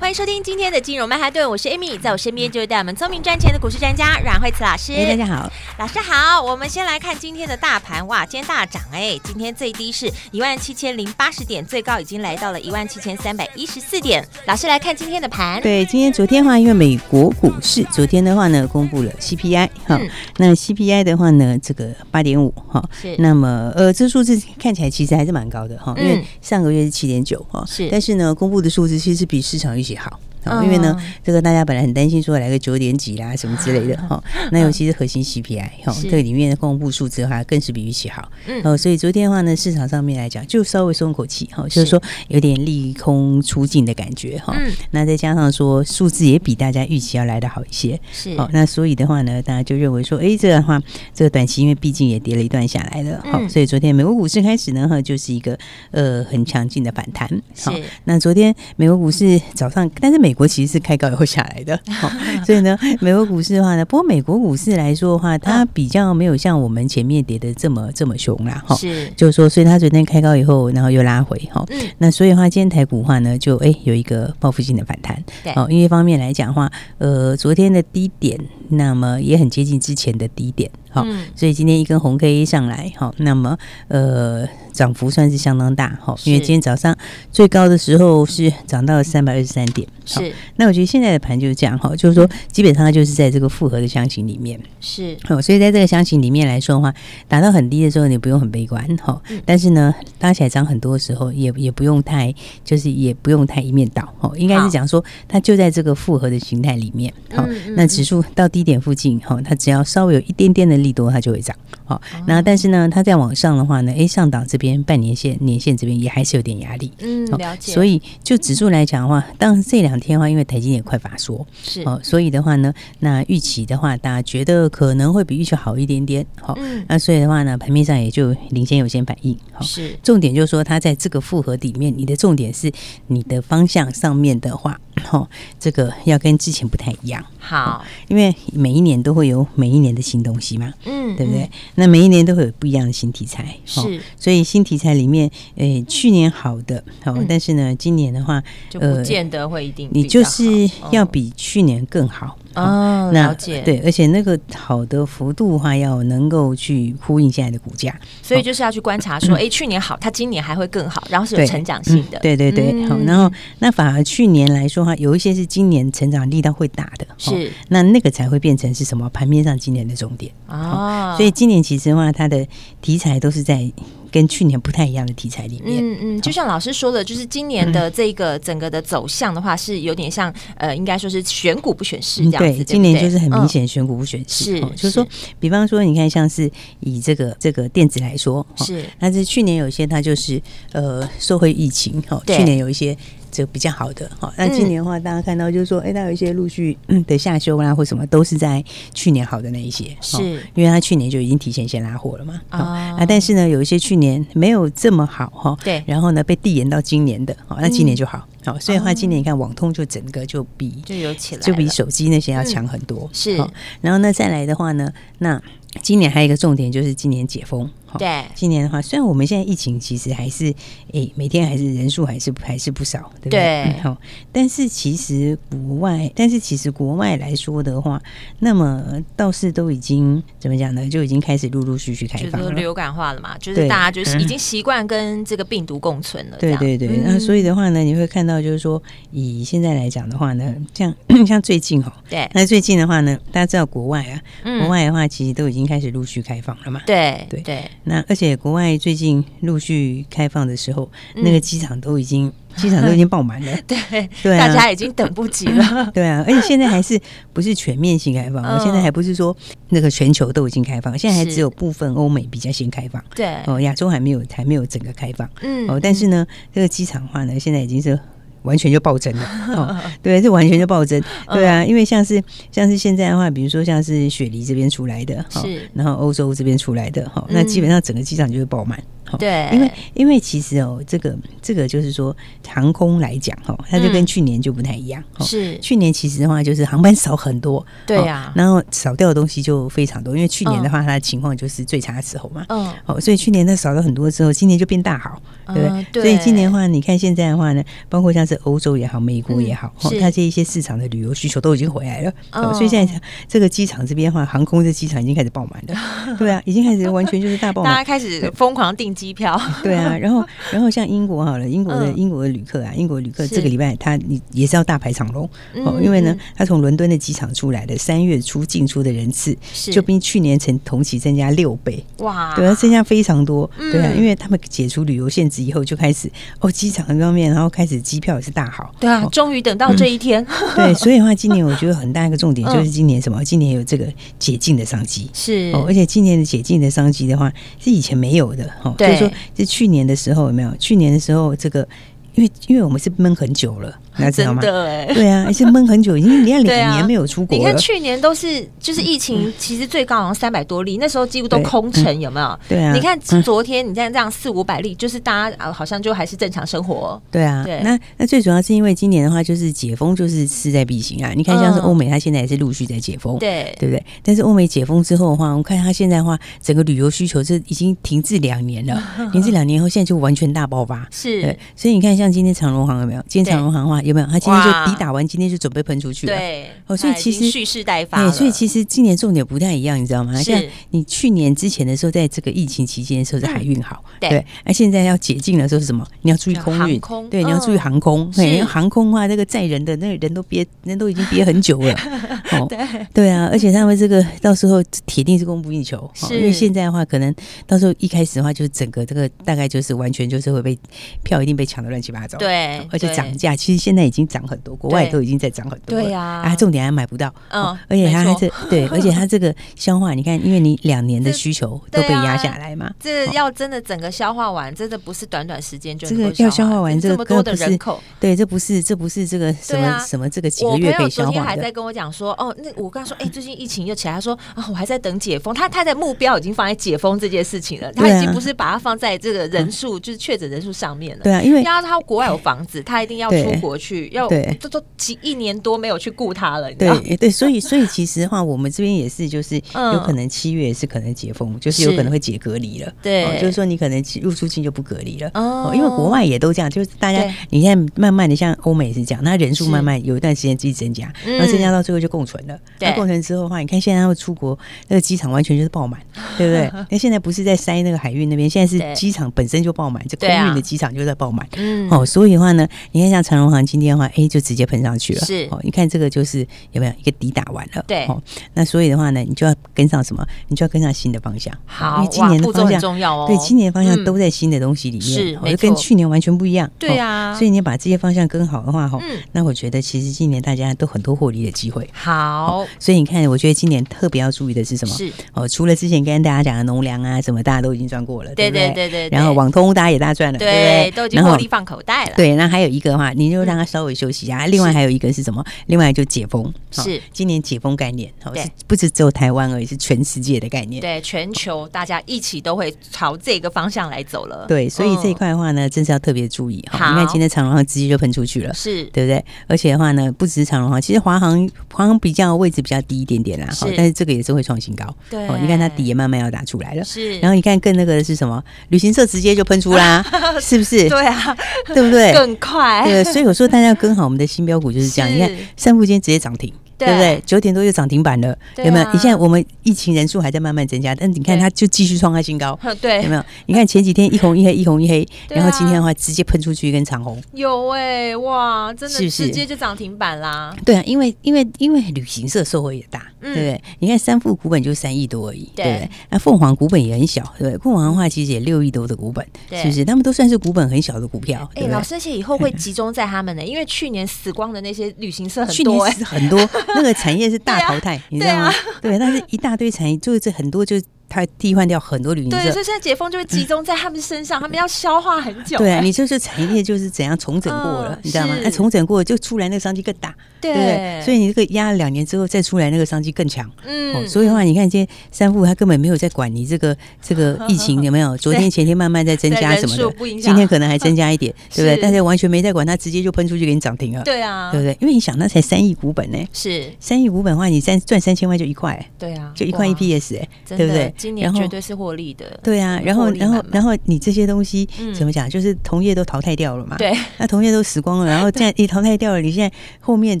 欢迎收听今天的金融曼哈顿，我是 Amy，在我身边就是带我们聪明赚钱的股市专家阮慧慈老师。哎，大家好，老师好。我们先来看今天的大盘，哇，今天大涨哎，今天最低是一万七千零八十点，最高已经来到了一万七千三百一十四点。老师来看今天的盘，对，今天昨天的话，因为美国股市昨天的话呢，公布了 CPI 哈、嗯，那 CPI 的话呢，这个八点五哈，是，那么呃，这数字看起来其实还是蛮高的哈，因为上个月是七点九哈，是，但是呢，公布的数字其实比市场预期也好。好，因为呢，这个大家本来很担心说来个九点几啦什么之类的 哈，那尤其是核心 CPI 哈，这个里面的公布数字的话更是比预期好，哦，所以昨天的话呢，市场上面来讲就稍微松口气哈，就是说有点利空出尽的感觉哈，那再加上说数字也比大家预期要来的好一些，是，哦，那所以的话呢，大家就认为说，哎，这样的话，这个短期因为毕竟也跌了一段下来了，好，所以昨天美国股市开始呢哈，就是一个呃很强劲的反弹，好，那昨天美国股市早上，但是美美国其实是开高以后下来的，好，所以呢，美国股市的话呢，不过美国股市来说的话，它比较没有像我们前面跌的这么这么凶啦，哈，是，就是说，所以它昨天开高以后，然后又拉回，哈，那所以的话，今天台股的话呢，就哎有一个报复性的反弹，对，哦，因为方面来讲的话，呃，昨天的低点，那么也很接近之前的低点。好，所以今天一根红 K 上来，好，那么呃，涨幅算是相当大，哈，因为今天早上最高的时候是涨到了三百二十三点，是。那我觉得现在的盘就是这样，哈，就是说基本上它就是在这个复合的箱型里面，是。哦，所以在这个箱型里面来说的话，打到很低的时候你不用很悲观，哈，但是呢，拉起来涨很多的时候也也不用太，就是也不用太一面倒，哈，应该是讲说它就在这个复合的形态里面，好，那指数到低点附近，哈，它只要稍微有一点点的。利多它就会涨，好，那但是呢，它再往上的话呢，哎，上档这边半年线、年线这边也还是有点压力，嗯，了解。所以就指数来讲的话，当然这两天的话，因为台积也快法说，是哦，所以的话呢，那预期的话，大家觉得可能会比预期好一点点，好，那所以的话呢，盘面上也就领先有些反应，好，是。重点就是说，它在这个复合底面，你的重点是你的方向上面的话。好，这个要跟之前不太一样。好，因为每一年都会有每一年的新东西嘛，嗯，对不对？那每一年都会有不一样的新题材，是。所以新题材里面，诶，去年好的，好，但是呢，今年的话，就不见得会一定，你就是要比去年更好。哦，了解。对，而且那个好的幅度的话，要能够去呼应现在的股价，所以就是要去观察说，哎，去年好，它今年还会更好，然后是有成长性的。对对对，好，然后那反而去年来说的话，有一些是今年成长力道会大的，是那那个才会变成是什么盘面上今年的重点哦。所以今年其实的话，它的题材都是在。跟去年不太一样的题材里面，嗯嗯，就像老师说的，就是今年的这个整个的走向的话，是有点像呃，应该说是选股不选市这样子。对，今年就是很明显选股不选市，是，就是说，比方说，你看像是以这个这个电子来说，是，但是去年有一些它就是呃，受会疫情，哈，去年有一些。这比较好的哈，那今年的话，大家看到就是说，哎，它有一些陆续的下修啦，或什么都是在去年好的那一些，是。因为它去年就已经提前先拉货了嘛啊，但是呢，有一些去年没有这么好哈，对，然后呢被递延到今年的，好，那今年就好，好，所以的话今年你看网通就整个就比就有起来，就比手机那些要强很多，是，然后呢再来的话呢，那今年还有一个重点就是今年解封。对，今年的话，虽然我们现在疫情其实还是，诶，每天还是人数还是还是不少，对不对？好，但是其实国外，但是其实国外来说的话，那么倒是都已经怎么讲呢？就已经开始陆陆续续开放了，流感化了嘛，就是大家就是已经习惯跟这个病毒共存了。对对对，那所以的话呢，你会看到就是说，以现在来讲的话呢，像 像最近哦，对，那最近的话呢，大家知道国外啊，国外的话其实都已经开始陆续开放了嘛，对对。对。那而且国外最近陆续开放的时候，嗯、那个机场都已经 机场都已经爆满了，对对、啊，大家已经等不及了。对啊，而且现在还是不是全面性开放？我、嗯、现在还不是说那个全球都已经开放，现在还只有部分欧美比较先开放。对哦，亚洲还没有还没有整个开放。嗯，哦，但是呢，这个机场的话呢，现在已经是。完全就暴增了。哦，对，这完全就暴增。对啊，因为像是像是现在的话，比如说像是雪梨这边出来的，是，然后欧洲这边出来的，哈，那基本上整个机场就会爆满。对，因为因为其实哦，这个这个就是说航空来讲哈，它就跟去年就不太一样。是去年其实的话就是航班少很多，对呀，然后少掉的东西就非常多。因为去年的话，它的情况就是最差的时候嘛。嗯，哦，所以去年它少了很多之后，今年就变大好，对不对？所以今年的话，你看现在的话呢，包括像是欧洲也好，美国也好，它这一些市场的旅游需求都已经回来了。哦，所以现在这个机场这边的话，航空这机场已经开始爆满了。对啊，已经开始完全就是大爆满，大家开始疯狂订机票。对啊，然后然后像英国好了，英国的英国的旅客啊，英国旅客这个礼拜他你也是要大排长龙。哦，因为呢，他从伦敦的机场出来的三月初进出的人次，就比去年成同期增加六倍。哇，对啊，增加非常多，对啊，因为他们解除旅游限制以后，就开始哦，机场方面，然后开始机票也是大好，对啊，终于等到这一天，对，所以的话，今年我觉得很大一个重点就是今年什么？今年有这个解禁的商机。是。哦，而且今年的解禁的商机的话是以前没有的。哦，就是说是去年的时候有没有？去年的时候，这个因为因为我们是闷很久了。真的哎，对啊，而且闷很久，已经连两年 没有出国了。你看去年都是就是疫情，其实最高好像三百多例，那时候几乎都空城，有没有？对啊。你看昨天你看这样四五百例，就是大家啊，好像就还是正常生活。对啊，对。那那最主要是因为今年的话，就是解封就是势在必行啊。你看像是欧美，它现在也是陆续在解封，对对不对？但是欧美解封之后的话，我们看它现在的话，整个旅游需求是已经停滞两年了，停滞两年后，现在就完全大爆发。是，所以你看，像今天长荣航有没有？今天长荣航的话有没有？他今天就。抵打完，今天就准备喷出去了。对，哦，所以其实蓄势待发。对所以其实今年重点不太一样，你知道吗？像你去年之前的时候，在这个疫情期间的时候是海运好，对。那现在要解禁的时候是什么？你要注意空运，对，你要注意航空。对，因为航空的话，那个载人的那个人都憋，人都已经憋很久了。哦，对，对啊，而且他们这个到时候铁定是供不应求。是，因为现在的话，可能到时候一开始的话，就是整个这个大概就是完全就是会被票一定被抢的乱七八糟。对，而且涨价，其实现在已经涨很多。国外都已经在涨很多了，对呀，啊，重点还买不到，嗯，而且它还这对，而且它这个消化，你看，因为你两年的需求都被压下来嘛，这要真的整个消化完，真的不是短短时间就这个要消化完这么多的人口，对，这不是这不是这个什么什么这个几个月可以消化的。我朋友昨天还在跟我讲说，哦，那我刚说，哎，最近疫情又起来，他说啊，我还在等解封，他他的目标已经放在解封这件事情了，他已经不是把它放在这个人数就是确诊人数上面了，对啊，因为要他国外有房子，他一定要出国去，要这都几一。年多没有去顾他了，对对，所以所以其实的话，我们这边也是，就是有可能七月是可能解封，就是有可能会解隔离了，对，就是说你可能入出境就不隔离了，哦，因为国外也都这样，就是大家你现在慢慢的像欧美也是这样，那人数慢慢有一段时间自己增加，然后增加到最后就共存了，那共存之后的话，你看现在他们出国那个机场完全就是爆满，对不对？那现在不是在塞那个海运那边，现在是机场本身就爆满，这空运的机场就在爆满，嗯，哦，所以的话呢，你看像长荣航今天的话，哎，就直接喷上去了。是哦，你看这个就是有没有一个底打完了？对哦，那所以的话呢，你就要跟上什么？你就要跟上新的方向。好，因为今年的方向重要哦。对，今年的方向都在新的东西里面，是，就跟去年完全不一样。对啊，所以你把这些方向跟好的话，哈，那我觉得其实今年大家都很多获利的机会。好，所以你看，我觉得今年特别要注意的是什么？是哦，除了之前跟大家讲的农粮啊什么，大家都已经赚过了，对对对对。然后网通大家也大赚了，对不对？都已经获利放口袋了。对，那还有一个的话，你就让他稍微休息一下。另外还有一个是什么？另外就解封是今年解封概念，是不止只有台湾而已，是全世界的概念。对，全球大家一起都会朝这个方向来走了。对，所以这一块的话呢，真是要特别注意哈。你看今天长荣航直接就喷出去了，是对不对？而且的话呢，不只是长荣航，其实华航华航比较位置比较低一点点啦，哈，但是这个也是会创新高。对，你看它底也慢慢要打出来了。是，然后你看更那个的是什么？旅行社直接就喷出啦，是不是？对啊，对不对？更快。对，所以我说大家要跟好我们的新标股就是这样。你看。三富今天直接涨停。对不对？九点多就涨停板了，有没有？你现在我们疫情人数还在慢慢增加，但你看它就继续创下新高，对，有没有？你看前几天一红一黑，一红一黑，然后今天的话直接喷出去一根长红，有哎，哇，真的直接就涨停板啦。对啊，因为因为因为旅行社受惠也大，对不对？你看三富股本就三亿多而已，对不对？那凤凰股本也很小，对不对？凤凰的话其实也六亿多的股本，是不是？他们都算是股本很小的股票。哎，老师，而且以后会 集中在他们呢，因为去年死光的那些旅行社很多，很多那个产业是大淘汰，你知道吗？对，但是一大堆产业，就是这很多就。它替换掉很多旅行社。对，所以现在解封就会集中在他们身上，嗯、他们要消化很久。对啊，你就是产业链就是怎样重整过了，嗯、你知道吗？那重整过了就出来那个商机更大，对，对不对？所以你这个压了两年之后再出来那个商机更强。嗯、哦，所以的话，你看今天三富他根本没有在管你这个 这个疫情有没有，昨天前天慢慢在增加什么的，今天可能还增加一点，对不对？但是完全没在管，他直接就喷出去给你涨停了。对啊，对不对？因为你想，那才三亿股本呢，是三亿股本的话，你三赚三千万就一块，对啊，就一块 EPS 哎，对不对？今年绝对是获利的。对啊，然后然后然后你这些东西怎么讲？就是同业都淘汰掉了嘛，对，那同业都死光了，然后现在你淘汰掉了，你现在后面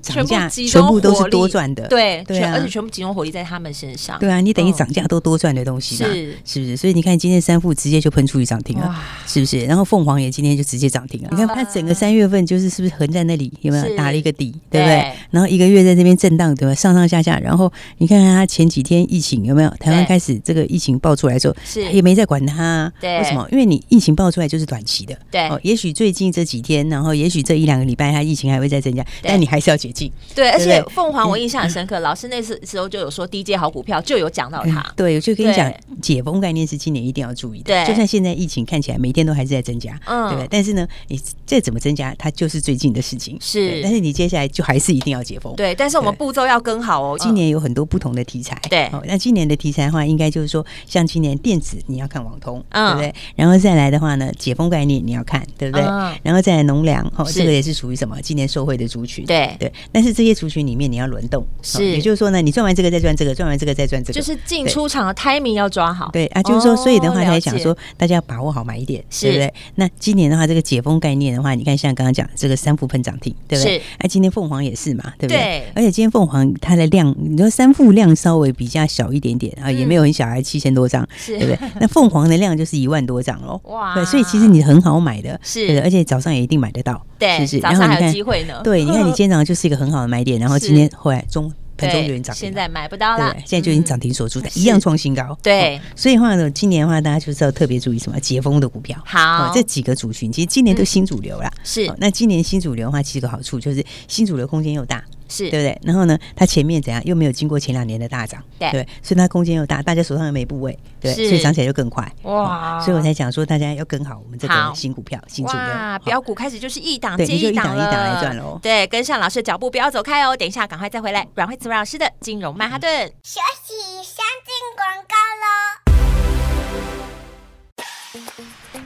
涨价全部都是多赚的，对对啊，而且全部集中火力在他们身上，对啊，你等于涨价都多赚的东西嘛，是是不是？所以你看今天三富直接就喷出去涨停了，是不是？然后凤凰也今天就直接涨停了，你看它整个三月份就是是不是横在那里有没有打了一个底，对不对？然后一个月在这边震荡，对吧？上上下下，然后你看看它前几天疫情有没有？台湾开始这个疫情爆出来之后，是也没在管它，对，为什么？因为你疫情爆出来就是短期的，对，哦，也许最近这几天，然后也许这一两个礼拜，它疫情还会再增加，但你还是要解禁，对。而且凤凰我印象很深刻，老师那次时候就有说低阶好股票，就有讲到它，对，我就跟你讲，解封概念是今年一定要注意的，对。就算现在疫情看起来每天都还是在增加，嗯，对不对？但是呢，你再怎么增加，它就是最近的事情，是。但是你接下来就还是一定要解封，对。但是我们步骤要跟好哦。今年有很多不同的题材，对。哦，那今年的题材的话，应该就是说，像今年电子你要看网通，对不对？然后再来的话呢，解封概念你要看，对不对？然后再来农粮，哦，这个也是属于什么？今年受惠的族群，对对。但是这些族群里面你要轮动，是。也就是说呢，你赚完这个再赚这个，赚完这个再赚这个，就是进出场的 timing 要抓好。对啊，就是说，所以的话才想说，大家要把握好买点，对不对？那今年的话，这个解封概念的话，你看像刚刚讲这个三副喷涨停，对不对？哎，今天凤凰也是嘛，对不对？而且今天凤凰它的量，你说三副量稍微比较小一点点啊，也没有很小，还七千多张，对不对？那凤凰的量就是一万多张喽，哇！对，所以其实你很好买的，是，而且早上也一定买得到，对，是不是？然后还有机会呢，对，你看你 今天早上就是一个很好的买点，然后今天后来中盘中就已经涨停，现在买不到了，现在就已经涨停锁住的，一样创新高，对。所以的话呢，今年的话大家就是要特别注意什么？解封的股票，好，这几个族群其实今年都新主流了，是。那今年新主流的话，其实有个好处就是新主流空间又大。是对不对？然后呢，它前面怎样又没有经过前两年的大涨，对，所以它空间又大，大家手上又没部位，对，所以涨起来就更快哇！所以我才讲说，大家要跟好我们这个新股票、新主流哇！标股开始就是一档接一档一档来赚喽，对，跟上老师的脚步，不要走开哦。等一下，赶快再回来，阮惠慈阮老师的金融曼哈顿休息，先进广告喽。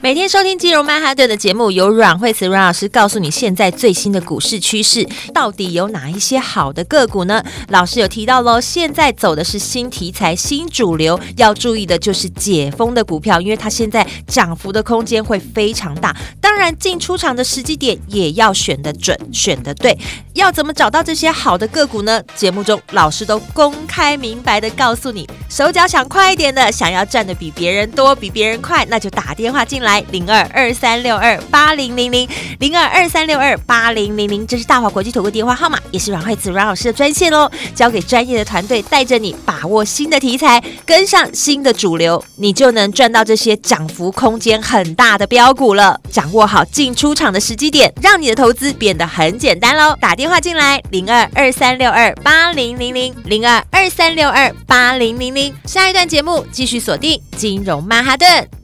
每天收听金融曼哈顿的节目，由阮慧慈阮老师告诉你现在最新的股市趋势，到底有哪一些好的个股呢？老师有提到喽，现在走的是新题材、新主流，要注意的就是解封的股票，因为它现在涨幅的空间会非常大。当然，进出场的时机点也要选得准、选得对。要怎么找到这些好的个股呢？节目中老师都公开明白的告诉你，手脚想快一点的，想要赚得比别人多、比别人快，那就打电话进来。零二二三六二八零零零零二二三六二八零零零，这是大华国际投顾电话号码，也是阮惠子阮老师的专线喽。交给专业的团队，带着你把握新的题材，跟上新的主流，你就能赚到这些涨幅空间很大的标股了。掌握好进出场的时机点，让你的投资变得很简单喽。打电话进来，零二二三六二八零零零零二二三六二八零零零。下一段节目继续锁定金融曼哈顿。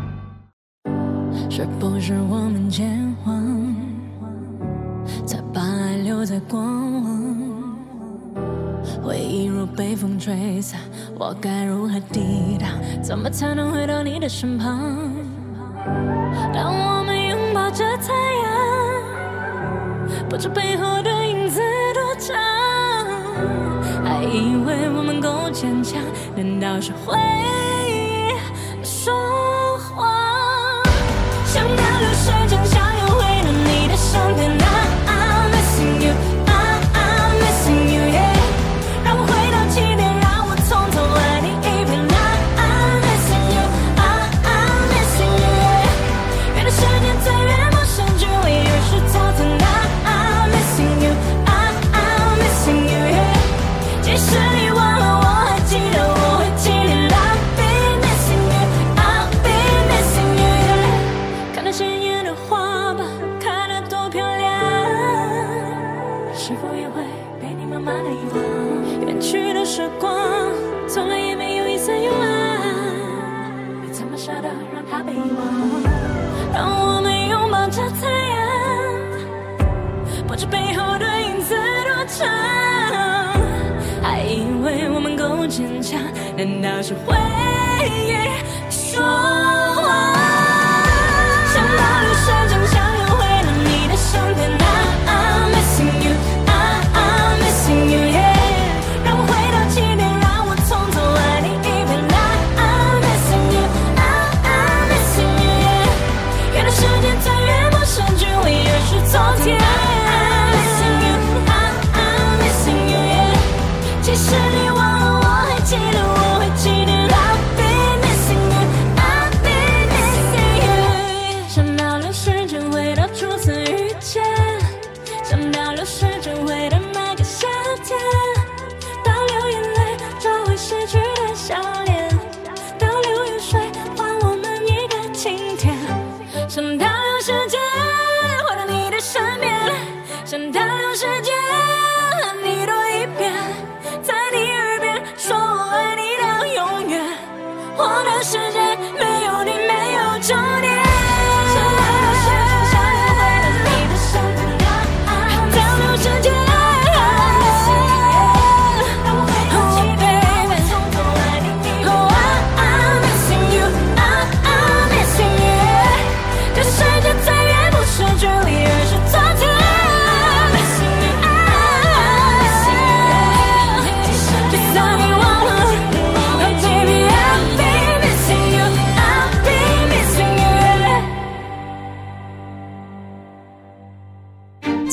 是不是我们健忘，才把爱留在过往？回忆如被风吹散，我该如何抵挡？怎么才能回到你的身旁？当我们拥抱着太阳，不知背后的影子多长，还以为我们够坚强，难道是回是，背后的影子多长。还以为我们够坚强，难道是回忆说？Sometimes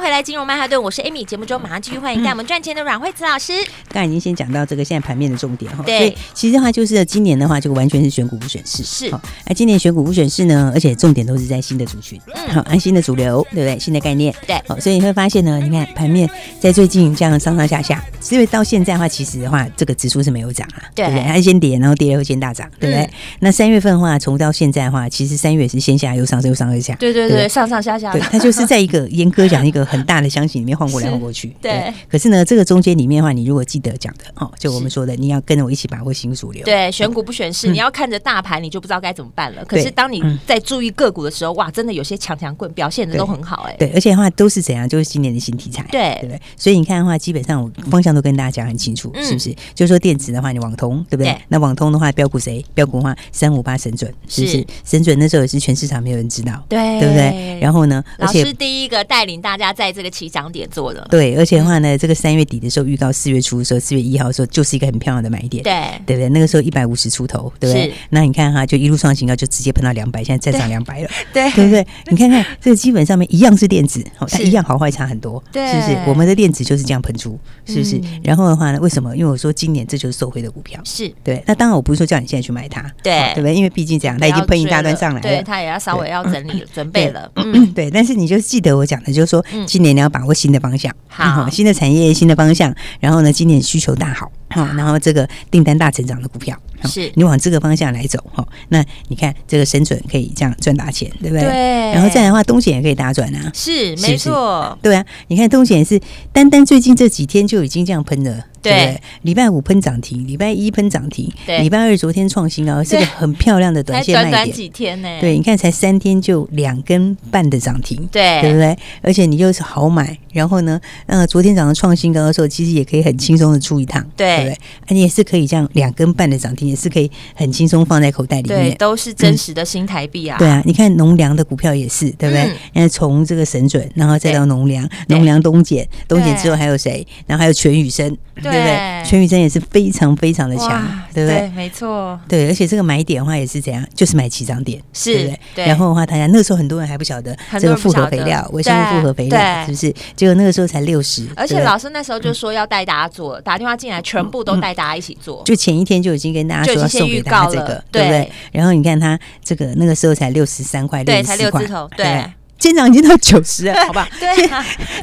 回来金融曼哈顿，我是 Amy。节目中马上继续欢迎带我们赚钱的阮慧慈老师。刚才已经先讲到这个现在盘面的重点哈，对，所以其实的话就是今年的话就完全是选股不选市，是。那今年选股不选市呢，而且重点都是在新的族群，嗯，好，安新的主流，对不对？新的概念，对，好，所以你会发现呢，你看盘面在最近这样上上下下，因为到现在的话，其实的话这个指数是没有涨啊，对不对？它先跌，然后跌了又先大涨，对不对？那三月份的话，从到现在的话，其实三月是先下又上，又上又下，对对对，上上下下，对，它就是在一个严格讲 一个很大的箱型里面晃过来晃过去。对，对，可是呢，这个中间里面的话，你如果记得讲的哦，就我们说的，你要跟着我一起把握新主流。对，选股不选市，嗯、你要看着大盘，你就不知道该怎么办了。可是当你在注意个股的时候，哇，真的有些强强棍表现的都很好哎。对，而且的话都是怎样，就是今年的新题材。对，对不对？所以你看的话，基本上我方向都跟大家讲很清楚，是不是？就是说电子的话，你网通对不对？那网通的话，标股谁？标股的话，三五八神准，是不是？神准那时候也是全市场没有人知道，对，对不对？然后呢，老师第一个带领大家在这个起涨点做的，对，而且的话呢，这个三月底的时候预告四月初的时候，四月一号的时候就是一个很漂亮的买点，对，对不对？那个时候一百五十出头，对不对？那你看哈，就一路创新高，就直接喷到两百，现在再涨两百了，对，对不对？你看看这个基本上面一样是电子，但一样好坏差很多，对，是不是？我们的电子就是这样喷出，是不是？然后的话呢，为什么？因为我说今年这就是受惠的股票，是对。那当然我不是说叫你现在去买它，对，对不对？因为毕竟这样，它已经喷一大段上来了，对，它也要稍微要整理 准备了，嗯，对。但是你就记得我讲的，就是说今年你要把握新的方向，好，新的产业、新的方向。然后呢，今年需求大好，好，然后这个订单大成长的股票。是你往这个方向来走哈，那你看这个神准可以这样赚大钱，对不对？对。然后再来的话，东险也可以大赚啊。是，没错。对啊，你看东险是单单最近这几天就已经这样喷了，对？礼拜五喷涨停，礼拜一喷涨停，礼拜二昨天创新高，是个很漂亮的短线卖点。才短短几天呢？对，你看才三天就两根半的涨停，对，对不对？而且你又是好买，然后呢，呃，昨天早上创新高的时候，其实也可以很轻松的出一趟，对不对？你也是可以这样两根半的涨停。也是可以很轻松放在口袋里面，对，都是真实的新台币啊、嗯。对啊，你看农粮的股票也是，对不对？然后从这个神准，然后再到农粮，农粮东碱，东碱之后还有谁？然后还有全宇生，对不对？全宇生也是非常非常的强，对不对？对，没错。对，而且这个买点的话也是怎样？就是买起涨点，是对不对？然后的话，大家那时候很多人还不晓得这个复合肥料，微生物复合肥料是不是？结果那个时候才六十，而且老师那时候就说要带大家做，打电话进来全部都带大家一起做，就前一天就已经跟大家说要送给大家这个，对不对？然后你看他这个那个时候才六十三块，六十四块，对。今天涨已经到九十了，好吧？对，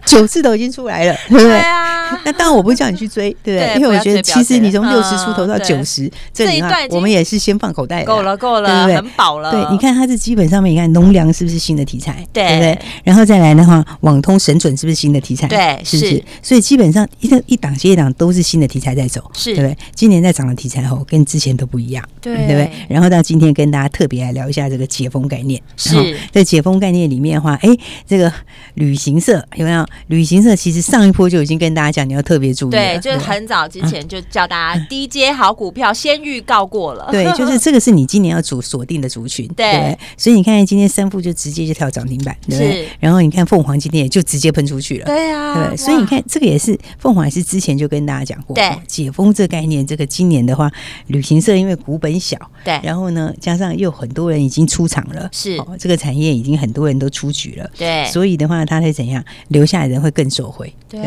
九次都已经出来了，对不对？啊那当然我不是叫你去追，对不对？因为我觉得其实你从六十出头到九十这一段，我们也是先放口袋，够了，够了，对对很饱了。对，你看它是基本上面，你看农粮是不是新的题材？对不对？然后再来的话，网通神准是不是新的题材？对，是不是？所以基本上一个一档接一档都是新的题材在走，是对不对？今年在涨的题材后跟之前都不一样，对对不对？然后到今天跟大家特别来聊一下这个解封概念，是在解封概念里面的话，哎，这个。旅行社有没有？旅行社其实上一波就已经跟大家讲，你要特别注意。对，就是很早之前就叫大家低阶好股票先预告过了。对，就是这个是你今年要主锁定的族群。对，所以你看今天三富就直接就跳涨停板，对不对？然后你看凤凰今天也就直接喷出去了。对啊，对，所以你看这个也是凤凰也是之前就跟大家讲过，对，解封这个概念，这个今年的话，旅行社因为股本小，对，然后呢加上又很多人已经出场了，是这个产业已经很多人都出局了，对。所以的话，它会怎样？留下来的人会更受惠。对，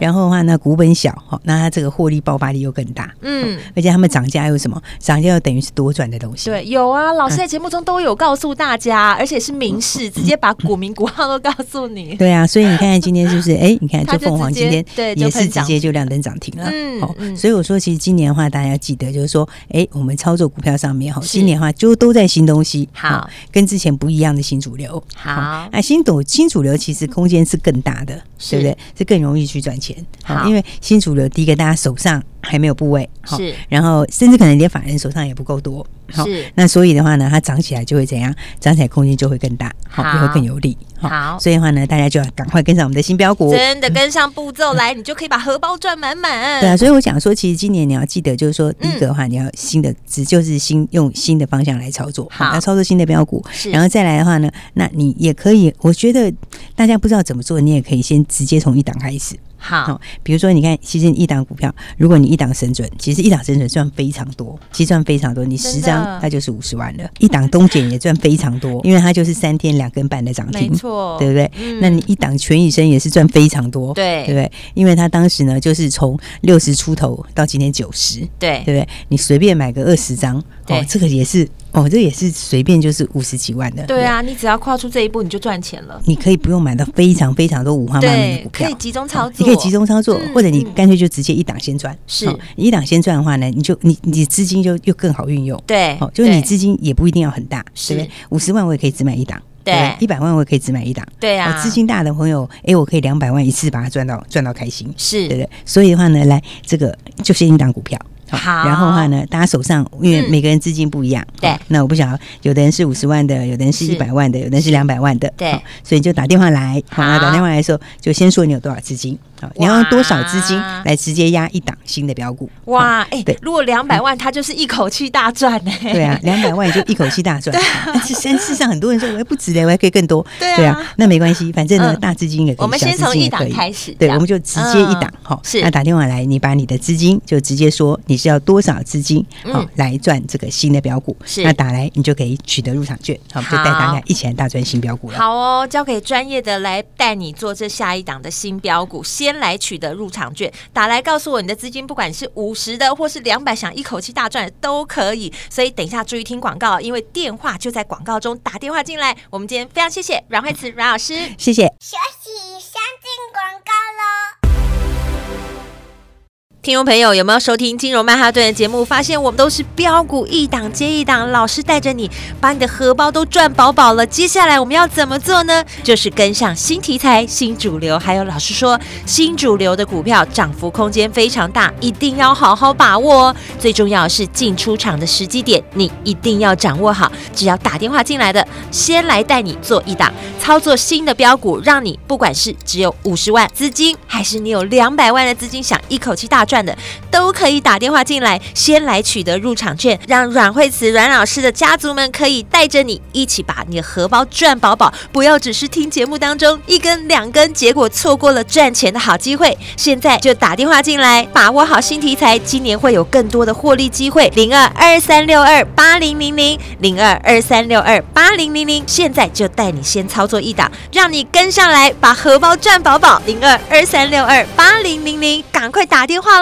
然后的话，那股本小，哈，那它这个获利爆发力又更大。嗯，而且他们涨价又什么？涨价又等于是多赚的东西。对，有啊，老师在节目中都有告诉大家，而且是明示，直接把股民股号都告诉你。对啊，所以你看看今天是不是？哎，你看，这凤凰今天对也是直接就亮灯涨停了。嗯，所以我说，其实今年的话，大家要记得，就是说，哎，我们操作股票上面哈，今年的话就都在新东西，好，跟之前不一样的新主流。好，哎，新主新。主流其实空间是更大的，对不对？是更容易去赚钱。好，因为新主流第一个，大家手上还没有部位，是，然后甚至可能连法人手上也不够多，是。那所以的话呢，它涨起来就会怎样？涨起来空间就会更大，好，也会更有利。好，所以的话呢，大家就要赶快跟上我们的新标股，真的跟上步骤来，你就可以把荷包赚满满。对啊，所以我想说，其实今年你要记得，就是说第一个的话，你要新的，只就是新用新的方向来操作，好，要操作新的标股，然后再来的话呢，那你也可以，我觉得。大家不知道怎么做，你也可以先直接从一档开始。好，比如说你看，其实一档股票，如果你一档神准，其实一档神准赚非常多，其实赚非常多。你十张，那就是五十万了。一档东碱也赚非常多，因为它就是三天两根半的涨停，没错，对不对？那你一档全宇生也是赚非常多，对，对不对？因为它当时呢，就是从六十出头到今天九十，对，对不对？你随便买个二十张，哦，这个也是。哦，这也是随便就是五十几万的。对啊，你只要跨出这一步，你就赚钱了。你可以不用买到非常非常多五花八门的股票，可以集中操作。你可以集中操作，或者你干脆就直接一档先赚。是，一档先赚的话呢，你就你你资金就又更好运用。对，哦，就是你资金也不一定要很大，对不对？五十万我也可以只买一档。对，一百万我也可以只买一档，对啊。资金大的朋友，哎，我可以两百万一次把它赚到赚到开心，是对不对？所以的话呢，来这个就先一档股票。好，然后的话呢，大家手上因为每个人资金不一样，对，那我不晓得，有的人是五十万的，有的人是一百万的，有的人是两百万的，对，所以就打电话来，好，打电话来的时候就先说你有多少资金。好你要用多少资金来直接压一档新的标股？哇，哎，对，如果两百万，它就是一口气大赚呢。对啊，两百万就一口气大赚。但是事实上，很多人说我还不值嘞，我还可以更多。对啊，那没关系，反正呢，大资金也可以，我们先从一档开始。对，我们就直接一档哈。是，那打电话来，你把你的资金就直接说你是要多少资金好来赚这个新的标股。是，那打来你就可以取得入场券，好，就带大家一起来大赚新标股了。好哦，交给专业的来带你做这下一档的新标股，先来取得入场券打来告诉我你的资金，不管是五十的或是两百，想一口气大赚都可以。所以等一下注意听广告，因为电话就在广告中，打电话进来。我们今天非常谢谢阮慧慈阮老师，谢谢。休息，先进广告喽。听众朋友，有没有收听金融曼哈顿的节目？发现我们都是标股一档接一档，老师带着你把你的荷包都赚饱饱了。接下来我们要怎么做呢？就是跟上新题材、新主流，还有老师说新主流的股票涨幅空间非常大，一定要好好把握哦。最重要是进出场的时机点，你一定要掌握好。只要打电话进来的，先来带你做一档操作新的标股，让你不管是只有五十万资金，还是你有两百万的资金，想一口气大赚。的都可以打电话进来，先来取得入场券，让阮慧慈阮老师的家族们可以带着你一起把你的荷包赚饱饱，不要只是听节目当中一根两根，结果错过了赚钱的好机会。现在就打电话进来，把握好新题材，今年会有更多的获利机会。零二二三六二八零零零零二二三六二八零零零，现在就带你先操作一档，让你跟上来把荷包赚饱饱。零二二三六二八零零零，赶快打电话。